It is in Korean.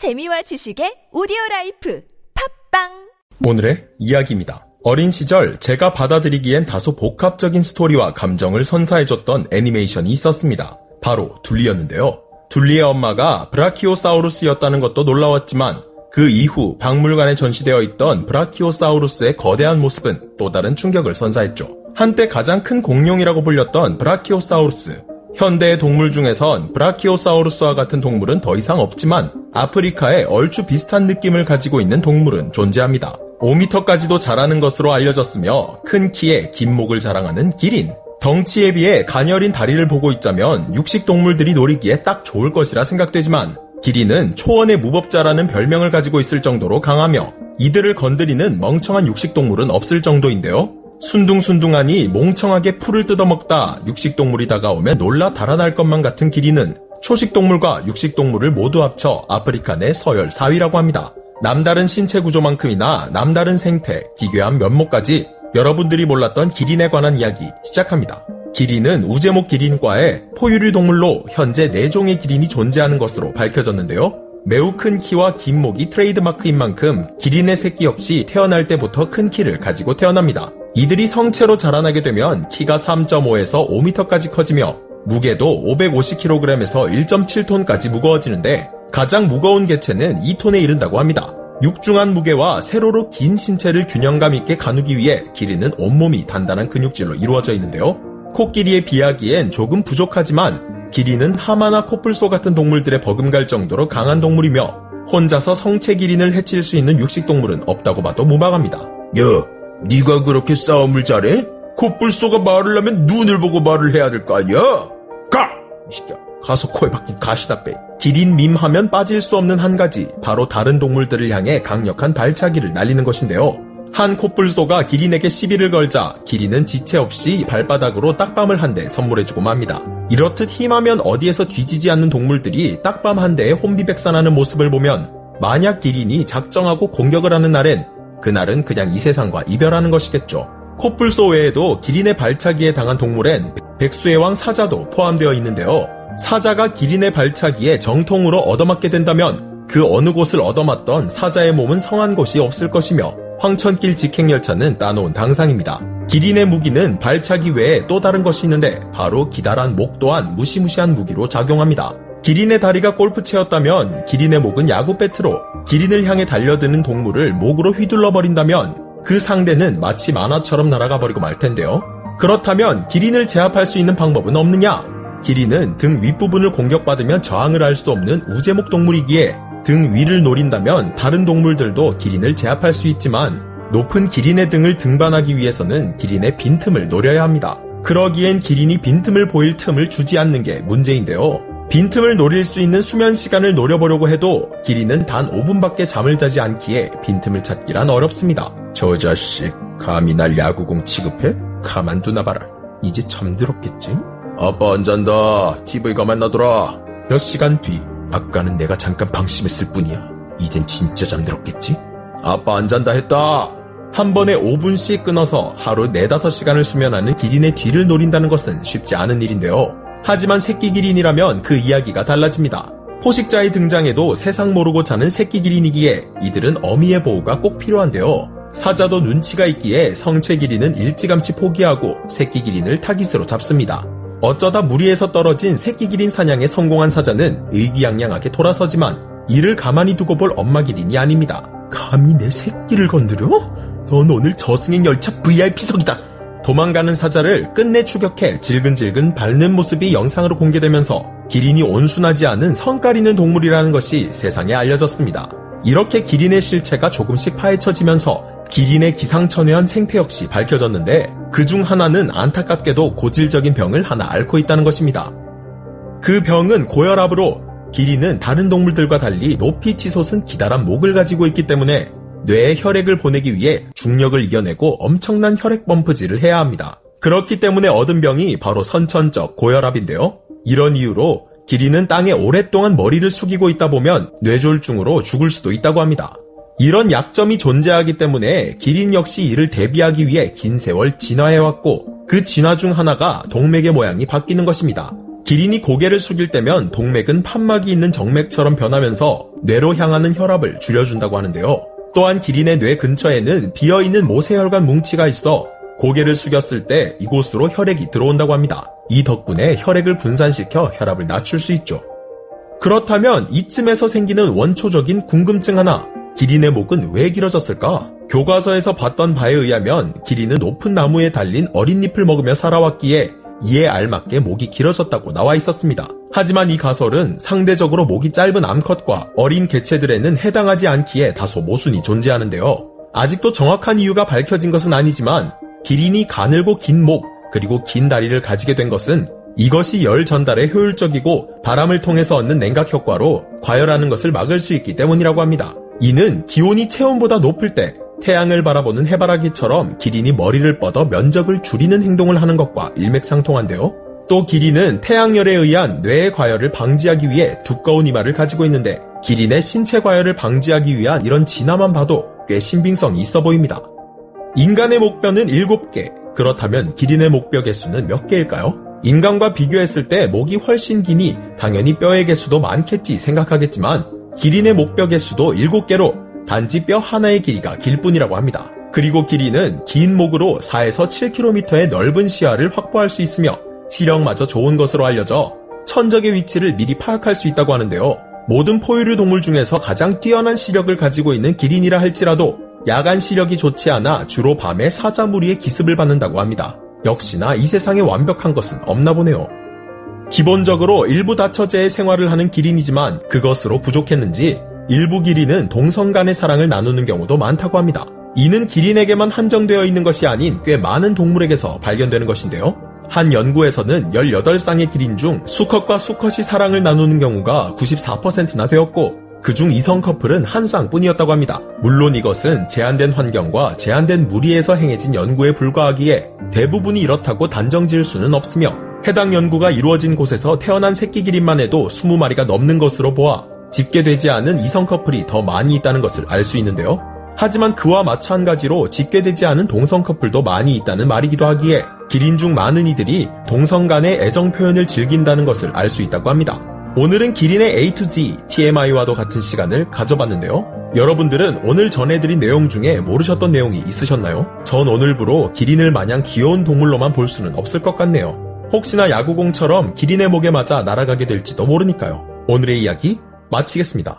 재미와 지식의 오디오 라이프 팝빵 오늘의 이야기입니다. 어린 시절 제가 받아들이기엔 다소 복합적인 스토리와 감정을 선사해줬던 애니메이션이 있었습니다. 바로 둘리였는데요. 둘리의 엄마가 브라키오사우루스였다는 것도 놀라웠지만 그 이후 박물관에 전시되어 있던 브라키오사우루스의 거대한 모습은 또 다른 충격을 선사했죠. 한때 가장 큰 공룡이라고 불렸던 브라키오사우루스. 현대의 동물 중에선 브라키오사우루스와 같은 동물은 더 이상 없지만 아프리카에 얼추 비슷한 느낌을 가지고 있는 동물은 존재합니다. 5m까지도 자라는 것으로 알려졌으며 큰 키에 긴 목을 자랑하는 기린. 덩치에 비해 가녀린 다리를 보고 있자면 육식 동물들이 노리기에 딱 좋을 것이라 생각되지만 기린은 초원의 무법자라는 별명을 가지고 있을 정도로 강하며 이들을 건드리는 멍청한 육식 동물은 없을 정도인데요. 순둥순둥하니 몽청하게 풀을 뜯어먹다 육식동물이 다가오면 놀라 달아날 것만 같은 기린은 초식동물과 육식동물을 모두 합쳐 아프리카 내 서열 4위라고 합니다. 남다른 신체 구조만큼이나 남다른 생태, 기괴한 면모까지 여러분들이 몰랐던 기린에 관한 이야기 시작합니다. 기린은 우제목 기린과의 포유류 동물로 현재 4종의 기린이 존재하는 것으로 밝혀졌는데요. 매우 큰 키와 긴 목이 트레이드마크인 만큼 기린의 새끼 역시 태어날 때부터 큰 키를 가지고 태어납니다. 이들이 성체로 자라나게 되면 키가 3.5에서 5m까지 커지며 무게도 550kg에서 1.7톤까지 무거워지는데 가장 무거운 개체는 2톤에 이른다고 합니다. 육중한 무게와 세로로 긴 신체를 균형감 있게 가누기 위해 기린은 온몸이 단단한 근육질로 이루어져 있는데요. 코끼리에 비하기엔 조금 부족하지만 기린은 하마나 코뿔소 같은 동물들의 버금갈 정도로 강한 동물이며 혼자서 성체 기린을 해칠 수 있는 육식 동물은 없다고 봐도 무방합니다. 야, 네가 그렇게 싸움을 잘해? 코뿔소가 말을 하면 눈을 보고 말을 해야 될 거 아니야? 가! 이 새끼야. 가서 코에 박힌 가시다 빼. 기린 밈 하면 빠질 수 없는 한 가지, 바로 다른 동물들을 향해 강력한 발차기를 날리는 것인데요. 한 코뿔소가 기린에게 시비를 걸자 기린은 지체 없이 발바닥으로 딱밤을 한 대 선물해주고 맙니다. 이렇듯 힘하면 어디에서 뒤지지 않는 동물들이 딱밤 한 대에 혼비백산하는 모습을 보면 만약 기린이 작정하고 공격을 하는 날엔 그날은 그냥 이 세상과 이별하는 것이겠죠. 코뿔소 외에도 기린의 발차기에 당한 동물엔 백수의 왕 사자도 포함되어 있는데요. 사자가 기린의 발차기에 정통으로 얻어맞게 된다면 그 어느 곳을 얻어맞던 사자의 몸은 성한 곳이 없을 것이며 황천길 직행열차는 따놓은 당상입니다. 기린의 무기는 발차기 외에 또 다른 것이 있는데 바로 기다란 목 또한 무시무시한 무기로 작용합니다. 기린의 다리가 골프채였다면 기린의 목은 야구 배트로 기린을 향해 달려드는 동물을 목으로 휘둘러 버린다면 그 상대는 마치 만화처럼 날아가 버리고 말 텐데요. 그렇다면 기린을 제압할 수 있는 방법은 없느냐? 기린은 등 윗부분을 공격받으면 저항을 할 수 없는 우제목 동물이기에 등 위를 노린다면 다른 동물들도 기린을 제압할 수 있지만 높은 기린의 등을 등반하기 위해서는 기린의 빈틈을 노려야 합니다. 그러기엔 기린이 빈틈을 보일 틈을 주지 않는 게 문제인데요. 빈틈을 노릴 수 있는 수면 시간을 노려보려고 해도 기린은 단 5분밖에 잠을 자지 않기에 빈틈을 찾기란 어렵습니다. 저 자식 감히 날 야구공 취급해? 가만두나 봐라. 이제 잠들었겠지? 아빠 안 잔다. TV가 만나더라. 몇 시간 뒤 아까는 내가 잠깐 방심했을 뿐이야. 이젠 진짜 잠들었겠지? 아빠 안 잔다 했다. 한 번에 5분씩 끊어서 하루 4, 5시간을 수면하는 기린의 뒤를 노린다는 것은 쉽지 않은 일인데요. 하지만 새끼 기린이라면 그 이야기가 달라집니다. 포식자의 등장에도 세상 모르고 자는 새끼 기린이기에 이들은 어미의 보호가 꼭 필요한데요. 사자도 눈치가 있기에 성체 기린은 일찌감치 포기하고 새끼 기린을 타깃으로 잡습니다. 어쩌다 무리에서 떨어진 새끼 기린 사냥에 성공한 사자는 의기양양하게 돌아서지만 이를 가만히 두고 볼 엄마 기린이 아닙니다. 감히 내 새끼를 건드려? 넌 오늘 저승행 열차 VIP석이다. 도망가는 사자를 끝내 추격해 질근질근 밟는 모습이 영상으로 공개되면서 기린이 온순하지 않은 성깔 있는 동물이라는 것이 세상에 알려졌습니다. 이렇게 기린의 실체가 조금씩 파헤쳐지면서 기린의 기상천외한 생태 역시 밝혀졌는데 그 중 하나는 안타깝게도 고질적인 병을 하나 앓고 있다는 것입니다. 그 병은 고혈압으로 기린은 다른 동물들과 달리 높이 치솟은 기다란 목을 가지고 있기 때문에 뇌에 혈액을 보내기 위해 중력을 이겨내고 엄청난 혈액 펌프질을 해야 합니다. 그렇기 때문에 얻은 병이 바로 선천적 고혈압인데요. 이런 이유로 기린은 땅에 오랫동안 머리를 숙이고 있다 보면 뇌졸중으로 죽을 수도 있다고 합니다. 이런 약점이 존재하기 때문에 기린 역시 이를 대비하기 위해 긴 세월 진화해왔고 그 진화 중 하나가 동맥의 모양이 바뀌는 것입니다. 기린이 고개를 숙일 때면 동맥은 판막이 있는 정맥처럼 변하면서 뇌로 향하는 혈압을 줄여준다고 하는데요. 또한 기린의 뇌 근처에는 비어있는 모세혈관 뭉치가 있어 고개를 숙였을 때 이곳으로 혈액이 들어온다고 합니다. 이 덕분에 혈액을 분산시켜 혈압을 낮출 수 있죠. 그렇다면 이쯤에서 생기는 원초적인 궁금증 하나. 기린의 목은 왜 길어졌을까? 교과서에서 봤던 바에 의하면 기린은 높은 나무에 달린 어린 잎을 먹으며 살아왔기에 이에 알맞게 목이 길어졌다고 나와 있었습니다. 하지만 이 가설은 상대적으로 목이 짧은 암컷과 어린 개체들에는 해당하지 않기에 다소 모순이 존재하는데요. 아직도 정확한 이유가 밝혀진 것은 아니지만 기린이 가늘고 긴 목, 그리고 긴 다리를 가지게 된 것은 이것이 열 전달에 효율적이고 바람을 통해서 얻는 냉각 효과로 과열하는 것을 막을 수 있기 때문이라고 합니다. 이는 기온이 체온보다 높을 때 태양을 바라보는 해바라기처럼 기린이 머리를 뻗어 면적을 줄이는 행동을 하는 것과 일맥상통한데요. 또 기린은 태양열에 의한 뇌의 과열을 방지하기 위해 두꺼운 이마를 가지고 있는데 기린의 신체 과열을 방지하기 위한 이런 진화만 봐도 꽤 신빙성이 있어 보입니다. 인간의 목뼈는 7개. 그렇다면 기린의 목뼈 개수는 몇 개일까요? 인간과 비교했을 때 목이 훨씬 기니 당연히 뼈의 개수도 많겠지 생각하겠지만 기린의 목뼈 개수도 7개로 단지 뼈 하나의 길이가 길 뿐이라고 합니다. 그리고 길이는 긴 목으로 4에서 7km의 넓은 시야를 확보할 수 있으며 시력마저 좋은 것으로 알려져 천적의 위치를 미리 파악할 수 있다고 하는데요. 모든 포유류 동물 중에서 가장 뛰어난 시력을 가지고 있는 기린이라 할지라도 야간 시력이 좋지 않아 주로 밤에 사자 무리의 기습을 받는다고 합니다. 역시나 이 세상에 완벽한 것은 없나 보네요. 기본적으로 일부 다처제의 생활을 하는 기린이지만 그것으로 부족했는지 일부 기린은 동성 간의 사랑을 나누는 경우도 많다고 합니다. 이는 기린에게만 한정되어 있는 것이 아닌 꽤 많은 동물에게서 발견되는 것인데요. 한 연구에서는 18쌍의 기린 중 수컷과 수컷이 사랑을 나누는 경우가 94%나 되었고 그중 이성 커플은 한 쌍뿐이었다고 합니다. 물론 이것은 제한된 환경과 제한된 무리에서 행해진 연구에 불과하기에 대부분이 이렇다고 단정 지을 수는 없으며 해당 연구가 이루어진 곳에서 태어난 새끼 기린만 해도 20마리가 넘는 것으로 보아 집계되지 않은 이성 커플이 더 많이 있다는 것을 알 수 있는데요. 하지만 그와 마찬가지로 집계되지 않은 동성 커플도 많이 있다는 말이기도 하기에 기린 중 많은 이들이 동성 간의 애정 표현을 즐긴다는 것을 알 수 있다고 합니다. 오늘은 기린의 A to Z, TMI와도 같은 시간을 가져봤는데요. 여러분들은 오늘 전해드린 내용 중에 모르셨던 내용이 있으셨나요? 전 오늘부로 기린을 마냥 귀여운 동물로만 볼 수는 없을 것 같네요. 혹시나 야구공처럼 기린의 목에 맞아 날아가게 될지도 모르니까요. 오늘의 이야기 마치겠습니다.